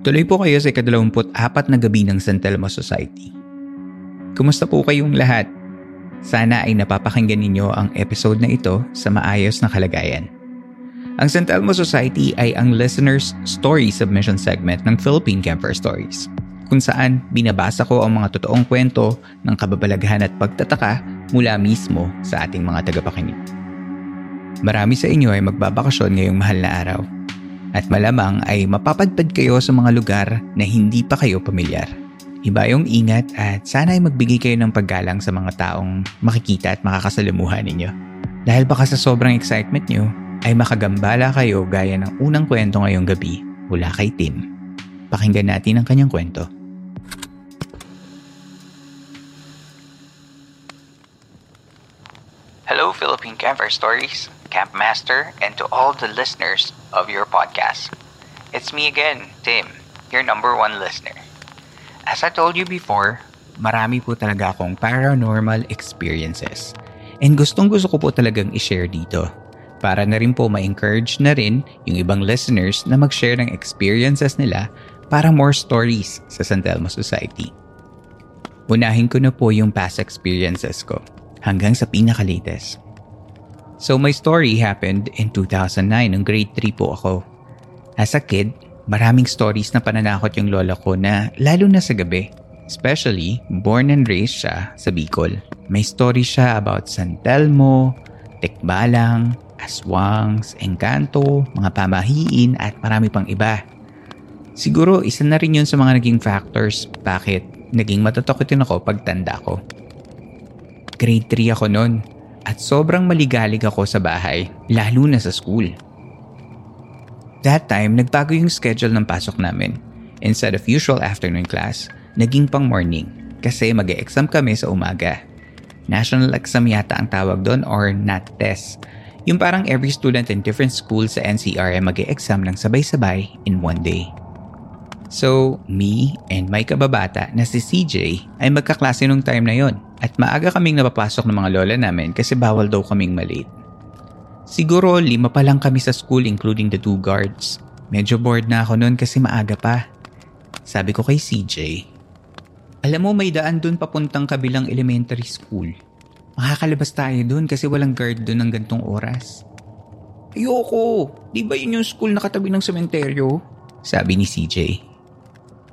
Tuloy po kayo sa ikadalawamput-apat na gabi ng San Telmo Society. Kumusta po kayong lahat? Sana ay napapakinggan ninyo ang episode na ito sa maayos na kalagayan. Ang San Telmo Society ay ang listener's story submission segment ng Philippine Camper Stories kung saan binabasa ko ang mga totoong kwento ng kababalaghan at pagtataka mula mismo sa ating mga tagapakinig. Marami sa inyo ay magbabakasyon ngayong mahal na araw at malamang ay mapapadpad kayo sa mga lugar na hindi pa kayo pamilyar. Iba yung ingat at sana ay magbigay kayo ng paggalang sa mga taong makikita at makakasalamuhan ninyo. Dahil baka sa sobrang excitement nyo, ay makagambala kayo gaya ng unang kwento ngayong gabi mula kay Tim. Pakinggan natin ang kanyang kwento. Hello, Philippine Camper Stories, Campmaster, and to all the listeners of your podcast. It's me again, Tim, your number one listener. As I told you before, marami po talaga akong paranormal experiences. And gustong gusto ko po talagang i-share dito. Para na rin po ma-encourage na rin yung ibang listeners na mag-share ng experiences nila para more stories sa San Telmo Society. Unahin ko na po yung past experiences ko hanggang sa pinaka-latest. So my story happened in 2009 nung grade 3 po ako. As a kid, maraming stories na pananakot yung lola ko na lalo na sa gabi. Especially, born and raised siya sa Bicol. May story siya about San Telmo, Tekbalang, Aswangs, Encanto, mga pamahiin at marami pang iba. Siguro isa na rin yun sa mga naging factors bakit naging matatakotin ako pagtanda ko. Grade 3 ako noon at sobrang maligalig ako sa bahay, lalo na sa school. That time, nagbago yung schedule ng pasok namin. Instead of usual afternoon class, naging pang morning kasi mag exam kami sa umaga. National exam yata ang tawag doon or NAT test. Yung parang every student in different schools sa NCR ay mag exam ng sabay-sabay in one day. So, me and my kababata na si CJ ay magkaklase nung time na yon at maaga kaming napapasok ng mga lola namin kasi bawal daw kaming malate. Siguro lima pa lang kami sa school including the two guards. Medyo bored na ako noon kasi maaga pa. Sabi ko kay CJ, Alam mo may daan doon papuntang kabilang elementary school. Makakalabas tayo doon kasi walang guard doon ng gantong oras. Ayoko! Di ba yun yung school na katabi ng sementeryo? Sabi ni CJ.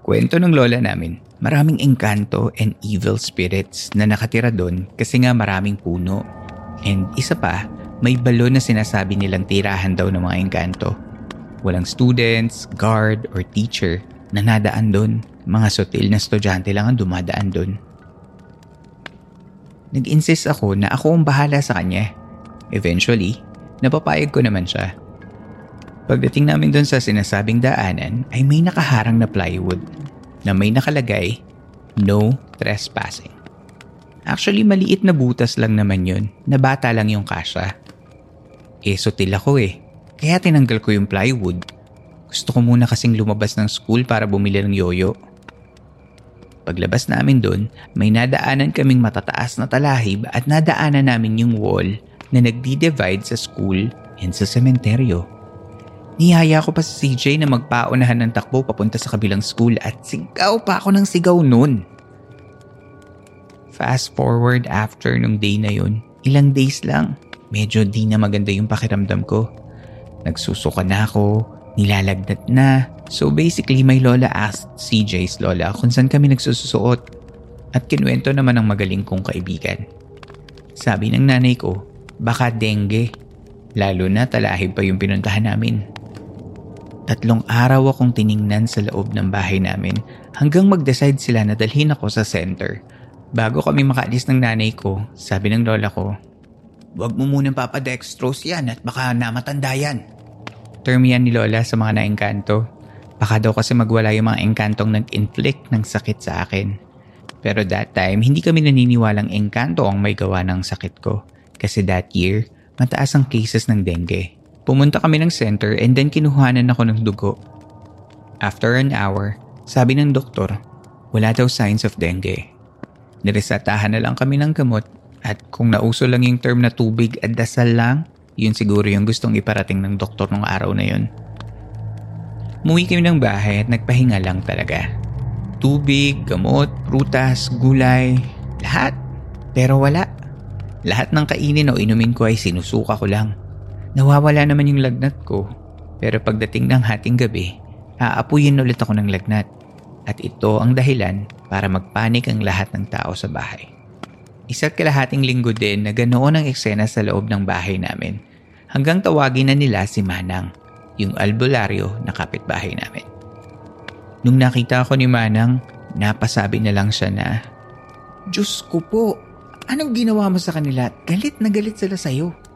Kwento ng lola namin, maraming engkanto and evil spirits na nakatira doon kasi nga maraming puno. And isa pa, may balon na sinasabi nilang tirahan daw ng mga engkanto. Walang students, guard, or teacher na nadaan doon. Mga sotil na estudyante lang ang dumadaan doon. Nag-insist ako na ako ang bahala sa kanya. Eventually, napapayag ko naman siya. Pagdating namin doon sa sinasabing daanan ay may nakaharang na plywood na may nakalagay, No Trespassing. Actually, maliit na butas lang naman yun na bata lang yung kasya. Eh, sutil ako eh. Kaya tinanggal ko yung plywood. Gusto ko muna kasing lumabas ng school para bumili ng yoyo. Paglabas namin doon, may nadaanan kaming matataas na talahib at nadaanan namin yung wall na nagdi-divide sa school and sa sementeryo. Nihaya ko pa si CJ na magpaunahan ng takbo papunta sa kabilang school at sigaw pa ako ng sigaw noon. Fast forward after nung day na yun, ilang days lang, medyo di na maganda yung pakiramdam ko. Nagsusuka na ako, Nilalagnat na. So basically, my lola asked CJ's lola kung saan kami nagsusuot at kinwento naman ng magaling kong kaibigan. Sabi ng nanay ko, baka dengue. Lalo na talahib pa yung pinuntahan namin. Tatlong araw akong tiningnan sa loob ng bahay namin hanggang mag-decide sila na dalhin ako sa center. Bago kami makaalis ng nanay ko, sabi ng lola ko, Huwag mo munang papadextrose yan at baka namatanda yan. Term yan ni Lola sa mga naengkanto. Baka daw kasi magwala yung mga engkantong nag-inflict ng sakit sa akin. Pero that time, hindi kami naniniwalang engkanto ang may gawa ng sakit ko. Kasi that year, mataas ang cases ng dengue. Pumunta kami ng center and then kinuhanan ako ng dugo. After an hour, sabi ng doktor, wala daw signs of dengue. Niresatahan na lang kami ng gamot at kung nauso lang yung term na tubig at dasal lang, yun siguro yung gustong iparating ng doktor nung araw na yun. Muwi kami ng bahay at nagpahinga lang talaga. Tubig, gamot, prutas, gulay, lahat. Pero wala. Lahat ng kainin o inumin ko ay sinusuka ko lang. Nawawala naman yung lagnat ko. Pero pagdating ng hating gabi, aapuyin ulit ako ng lagnat. At ito ang dahilan para magpanik ang lahat ng tao sa bahay. Isa't kalahating linggo din na ganoon ang eksena sa loob ng bahay namin hanggang tawagin na nila si Manang, yung albularyo na kapitbahay namin. Nung nakita ko ni Manang, napasabi na lang siya na, Diyos ko po, anong ginawa mo sa kanila? Galit na galit sila sa'yo.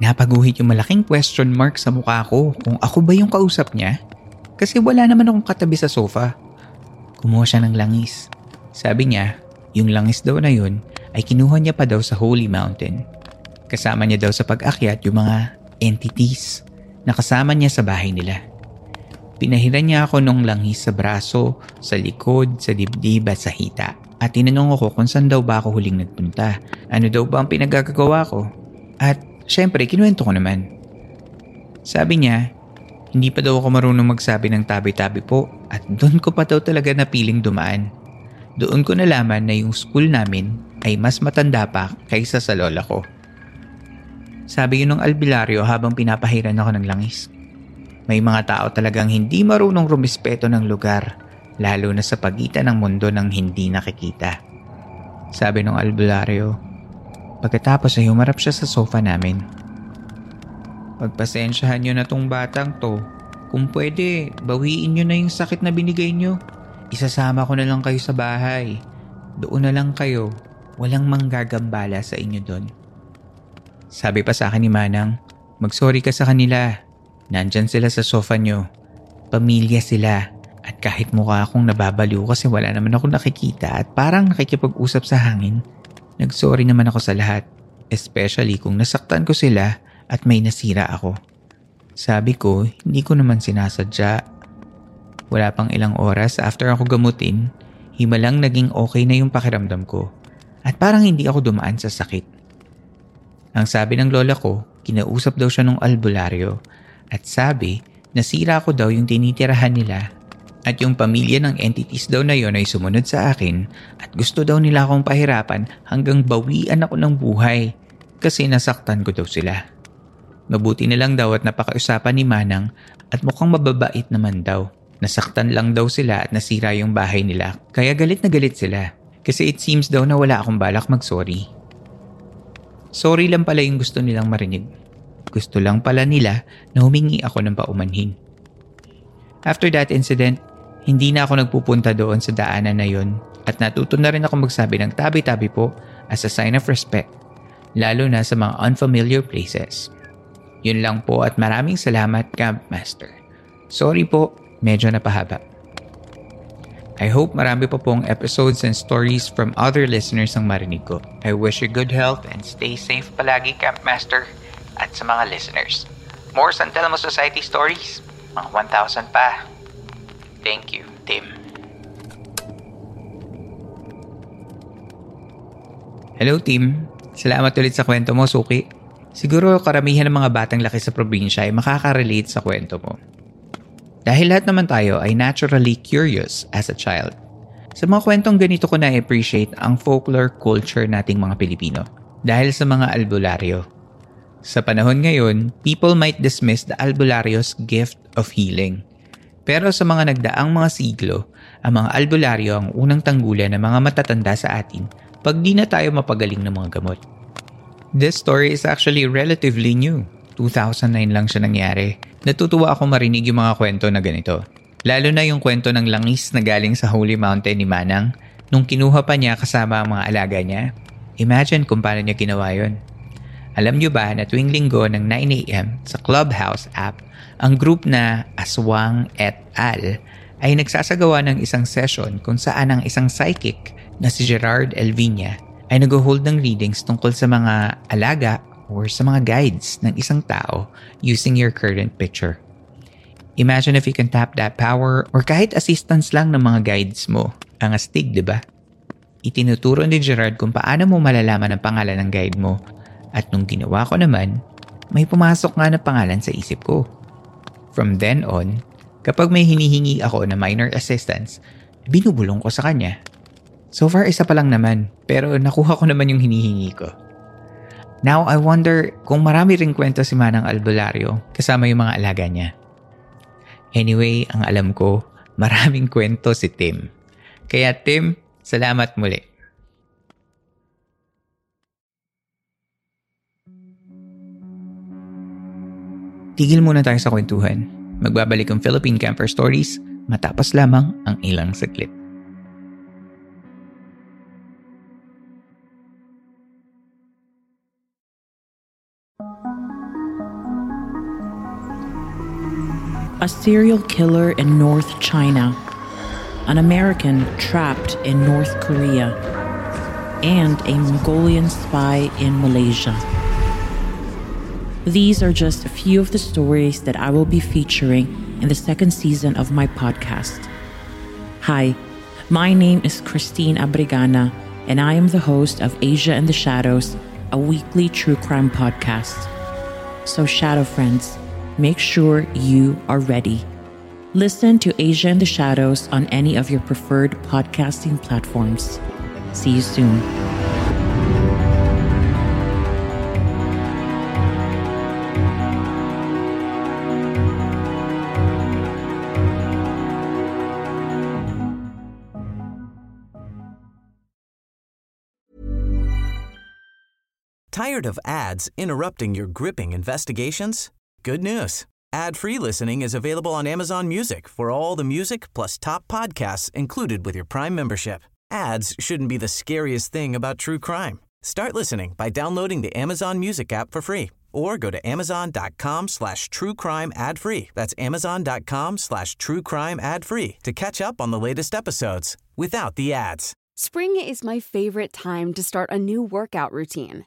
Napaguhit yung malaking question mark sa mukha ko kung ako ba yung kausap niya. Kasi wala naman akong katabi sa sofa. Kumuha siya ng langis. Sabi niya, yung langis daw na yun ay kinuha niya pa daw sa Holy Mountain. Kasama niya daw sa pag-akyat yung mga entities na kasama niya sa bahay nila. Pinahiran niya ako nung langis sa braso, sa likod, sa dibdib at sa hita. At tinanong ako kung saan daw ba ako huling nagpunta. Ano daw ba ang pinagagagawa ko? At syempre, kinuwento ko naman. Sabi niya, hindi pa daw ako marunong magsabi ng tabi-tabi po at doon ko pa daw talaga napiling dumaan. Doon ko nalaman na yung school namin ay mas matanda pa kaysa sa lola ko. Sabi yun ng albilaryo habang pinapahiran ako ng langis. May mga tao talagang hindi marunong rumispeto ng lugar, lalo na sa pagitan ng mundo ng hindi nakikita. Sabi ng albularyo, pagkatapos ay humarap siya sa sofa namin. Pagpasensyahan nyo na tong batang to, kung pwede, bawiin nyo na yung sakit na binigay nyo. Isasama ko na lang kayo sa bahay. Doon na lang kayo. Walang manggagambala sa inyo doon. Sabi pa sa akin ni Manang, magsorry ka sa kanila. Nandyan sila sa sofa nyo. Pamilya sila. At kahit mukha akong nababaliw kasi wala naman ako nakikita at parang nakikipag-usap sa hangin, nagsorry naman ako sa lahat. Especially kung nasaktan ko sila at may nasira ako. Sabi ko, hindi ko naman sinasadya wala pang ilang oras after ako gamutin, himalang naging okay na yung pakiramdam ko at parang hindi ako dumaan sa sakit. Ang sabi ng lola ko, kinausap daw siya ng albularyo at sabi nasira ko daw yung tinitirahan nila at yung pamilya ng entities daw na yon ay sumunod sa akin at gusto daw nila akong pahirapan hanggang bawian ako ng buhay kasi nasaktan ko daw sila. Mabuti na lang daw at napakausapan ni Manang at mukhang mababait naman daw. Nasaktan lang daw sila at nasira yung bahay nila kaya galit na galit sila kasi it seems daw na wala akong balak mag-sorry. Sorry lang pala yung gusto nilang marinig. Gusto lang pala nila na humingi ako ng paumanhin. After that incident, hindi na ako nagpupunta doon sa daanan na yon at natuto na rin ako magsabi ng tabi-tabi po as a sign of respect, lalo na sa mga unfamiliar places. Yun lang po at maraming salamat, Camp Master. Sorry po medyo napahaba. I hope marami pa pong episodes and stories from other listeners ang marinig ko. I wish you good health and stay safe palagi, Campmaster, at sa mga listeners. More San Telmo Society stories, mga 1,000 pa. Thank you, Tim. Hello, Tim. Salamat ulit sa kwento mo, Suki. Siguro karamihan ng mga batang laki sa probinsya ay makaka-relate sa kwento mo. Dahil lahat naman tayo ay naturally curious as a child. Sa mga kwentong ganito ko na-appreciate ang folklore culture nating mga Pilipino dahil sa mga albularyo. Sa panahon ngayon, people might dismiss the albularyo's gift of healing. Pero sa mga nagdaang mga siglo, ang mga albularyo ang unang tanggulan ng mga matatanda sa atin pag di na tayo mapagaling ng mga gamot. This story is actually relatively new. 2009 lang siya nangyari. Natutuwa ako marinig yung mga kwento na ganito. Lalo na yung kwento ng langis na galing sa Holy Mountain ni Manang nung kinuha pa niya kasama ang mga alaga niya. Imagine kung paano niya ginawa yon. Alam niyo ba na tuwing linggo ng 9am sa Clubhouse app, ang group na Aswang et al. ay nagsasagawa ng isang session kung saan ang isang psychic na si Gerard Elvinia ay nag-hold ng readings tungkol sa mga alaga or sa mga guides ng isang tao using your current picture. Imagine if you can tap that power or kahit assistance lang ng mga guides mo. Ang astig, di ba? Itinuturo ni Gerard kung paano mo malalaman ang pangalan ng guide mo at nung ginawa ko naman, may pumasok nga na pangalan sa isip ko. From then on, kapag may hinihingi ako na minor assistance, binubulong ko sa kanya. So far, isa pa lang naman, pero nakuha ko naman yung hinihingi ko. Now, I wonder kung marami ring kwento si Manang Albularyo kasama yung mga alaga niya. Anyway, ang alam ko, maraming kwento si Tim. Kaya Tim, salamat muli. Tigil muna tayo sa kwentuhan. Magbabalik ang Philippine Camper Stories matapos lamang ang ilang saglit. A serial killer in North China, an American trapped in North Korea, and a Mongolian spy in Malaysia. These are just a few of the stories that I will be featuring in the second season of my podcast. Hi, my name is Christine Abrigana, and I am the host of Asia in the Shadows, a weekly true crime podcast. So, Shadow Friends, make sure you are ready. Listen to Asia in the Shadows on any of your preferred podcasting platforms. See you soon. Tired of ads interrupting your gripping investigations? Good news. Ad-free listening is available on Amazon Music for all the music plus top podcasts included with your Prime membership. Ads shouldn't be the scariest thing about true crime. Start listening by downloading the Amazon Music app for free or go to amazon.com slash true crime ad free. That's amazon.com slash true crime ad free to catch up on the latest episodes without the ads. Spring is my favorite time to start a new workout routine.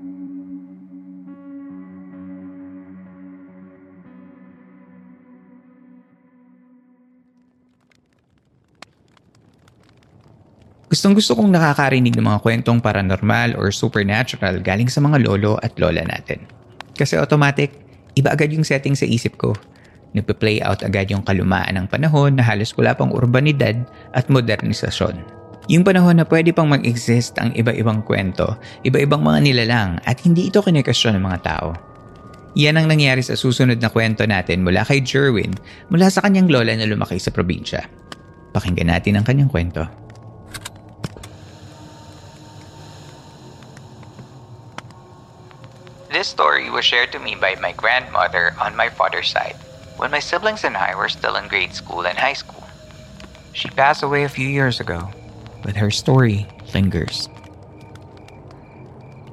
Gustong gusto kong nakakarinig ng mga kwentong paranormal or supernatural galing sa mga lolo at lola natin. Kasi automatic, iba agad yung setting sa isip ko. Nagpe-play out agad yung kalumaan ng panahon na halos wala pang urbanidad at modernisasyon. Yung panahon na pwede pang mag-exist ang iba-ibang kwento, iba-ibang mga nilalang at hindi ito kinikasyon ng mga tao. Yan ang nangyari sa susunod na kwento natin mula kay Jerwin mula sa kanyang lola na lumaki sa probinsya. Pakinggan natin ang kanyang kwento. Story was shared to me by my grandmother on my father's side when my siblings and I were still in grade school and high school. She passed away a few years ago, but her story lingers.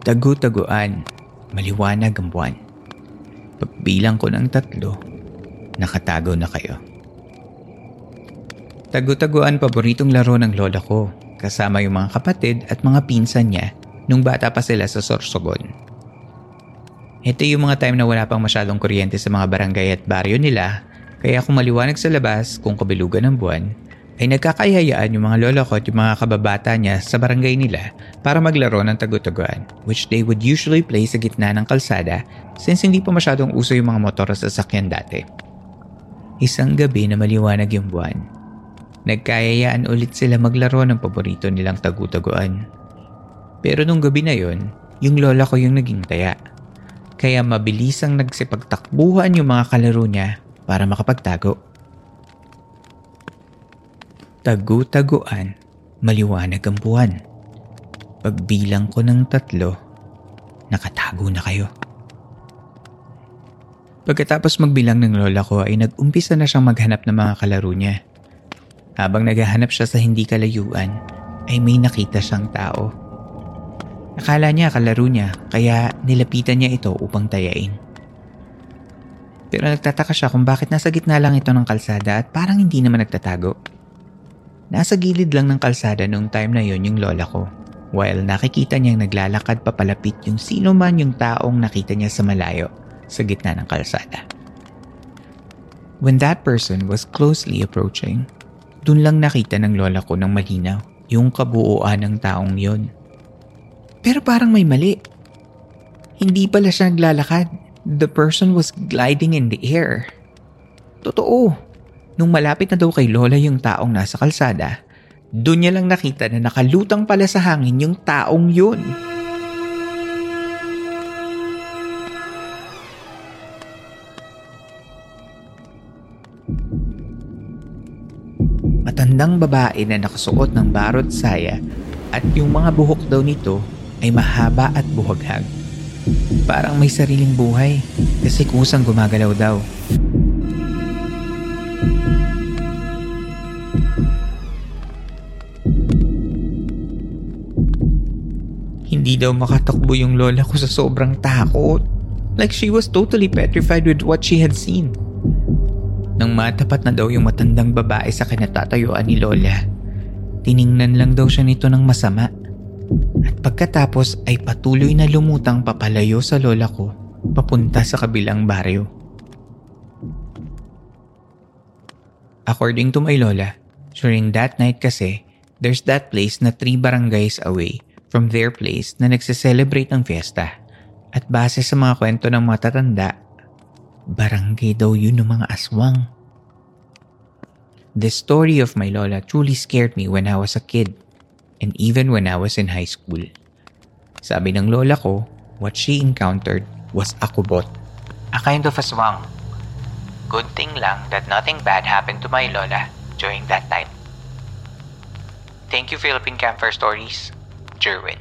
Tagu-taguan, maliwanag ang buwan. Pagbilang ko ng tatlo, nakatago na kayo. Tagu-taguan paboritong laro ng lola ko, kasama yung mga kapatid at mga pinsan niya nung bata pa sila sa Sorsogon. Ito yung mga time na wala pang masyadong kuryente sa mga barangay at baryo nila Kaya kung maliwanag sa labas kung kabilugan ng buwan, ay nagkakayayaan yung mga lola ko at yung mga kababata niya sa barangay nila para maglaro ng tagutaguan, which they would usually play sa gitna ng kalsada since hindi pa masyadong uso yung mga motor sa sasakyan dati. Isang gabi na maliwanag yung buwan, nagkayayaan ulit sila maglaro ng paborito nilang tagutaguan. Pero nung gabi na yon, yung lola ko yung naging taya. Kaya mabilisang nagsipagtakbuhan yung mga kalaro niya para makapagtago. Tagu-taguan, maliwanag ang buwan. Pagbilang ko ng tatlo, nakatago na kayo. Pagkatapos magbilang ng lola ko ay nag-umpisa na siyang maghanap ng mga kalaro niya. Habang naghahanap siya sa hindi kalayuan, ay may nakita siyang tao. Akala niya kalaro niya kaya nilapitan niya ito upang tayain. Pero nagtataka siya kung bakit nasa gitna lang ito ng kalsada at parang hindi naman nagtatago. Nasa gilid lang ng kalsada noong time na yon yung lola ko. While nakikita niyang naglalakad papalapit yung sino man yung taong nakita niya sa malayo sa gitna ng kalsada. When that person was closely approaching, dun lang nakita ng lola ko ng malinaw yung kabuuan ng taong yon. Pero parang may mali. Hindi pala siya naglalakad. The person was gliding in the air. Totoo. Nung malapit na daw kay Lola yung taong nasa kalsada, doon niya lang nakita na nakalutang pala sa hangin yung taong yun. Matandang babae na nakasuot ng barot saya at yung mga buhok daw nito ay mahaba at buhaghag. Parang may sariling buhay kasi kusang gumagalaw daw. Hindi daw makatakbo yung lola ko sa sobrang takot. Like she was totally petrified with what she had seen. Nang matapat na daw yung matandang babae sa kinatatayuan ni Lola, tiningnan lang daw siya nito ng masama. At pagkatapos ay patuloy na lumutang papalayo sa lola ko papunta sa kabilang baryo. According to my lola, during that night kasi, there's that place na three barangays away from their place na nagse-celebrate ng fiesta. At base sa mga kwento ng mga tatanda, barangay daw yun ng mga aswang. The story of my lola truly scared me when I was a kid and even when I was in high school. Sabi ng lola ko, what she encountered was a kubot. A kind of aswang. Good thing lang that nothing bad happened to my lola during that time. Thank you Philippine Campfire Stories. Jerwin.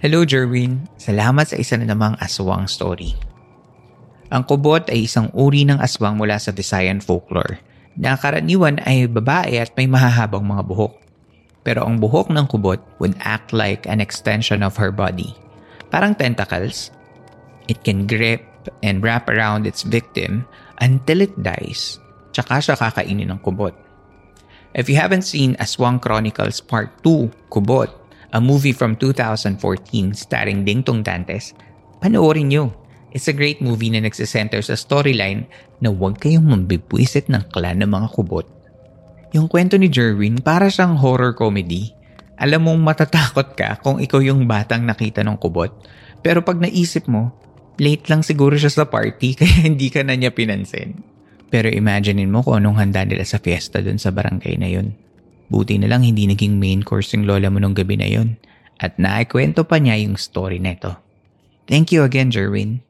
Hello Jerwin, salamat sa isa na namang aswang story. Ang kubot ay isang uri ng aswang mula sa Visayan folklore na karaniwan ay babae at may mahahabang mga buhok. Pero ang buhok ng kubot would act like an extension of her body. Parang tentacles. It can grip and wrap around its victim until it dies. Tsaka siya kakainin ng kubot. If you haven't seen Aswang Chronicles Part 2, Kubot, a movie from 2014 starring Dingtong Dantes, panoorin nyo. It's a great movie na nagsisenter sa storyline na huwag kayong mambibwisit ng clan ng mga kubot. Yung kwento ni Jerwin para siyang horror comedy. Alam mong matatakot ka kung ikaw yung batang nakita ng kubot. Pero pag naisip mo, late lang siguro siya sa party kaya hindi ka na niya pinansin. Pero imaginein mo kung anong handa nila sa fiesta dun sa barangay na yun. Buti na lang hindi naging main course yung lola mo nung gabi na yun. At naikwento pa niya yung story neto. Thank you again, Jerwin.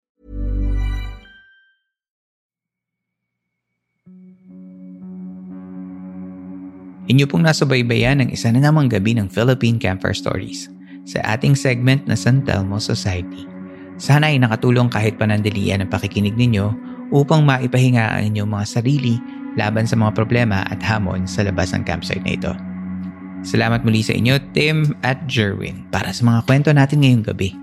Inyo pong nasa baybayan ng isa na namang gabi ng Philippine Campfire Stories sa ating segment na San Telmo Society. Sana ay nakatulong kahit panandalian ang pakikinig ninyo upang maipahinga ang inyong mga sarili laban sa mga problema at hamon sa labas ng campsite na ito. Salamat muli sa inyo, Tim at Jerwin, para sa mga kwento natin ngayong gabi.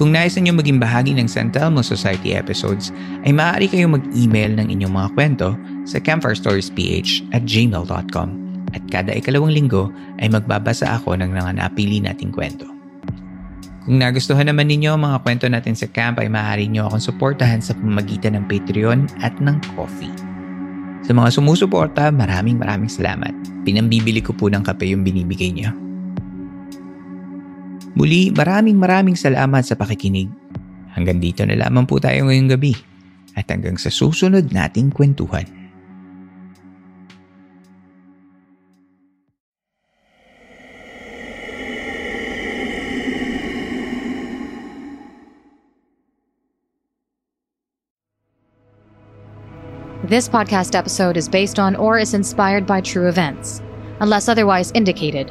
Kung nais ninyo maging bahagi ng San Telmo Society episodes, ay maaari kayong mag-email ng inyong mga kwento sa campfirestoriesph at gmail.com at kada ikalawang linggo ay magbabasa ako ng mga napili nating kwento. Kung nagustuhan naman ninyo ang mga kwento natin sa camp ay maaari nyo akong suportahan sa pamamagitan ng Patreon at ng Coffee. Sa mga sumusuporta, maraming maraming salamat. Pinambibili ko po ng kape yung binibigay niyo. Muli, maraming maraming salamat sa pakikinig. Hanggang dito na lamang po tayo ngayong gabi at hanggang sa susunod nating kwentuhan. This podcast episode is based on or is inspired by true events. Unless otherwise indicated,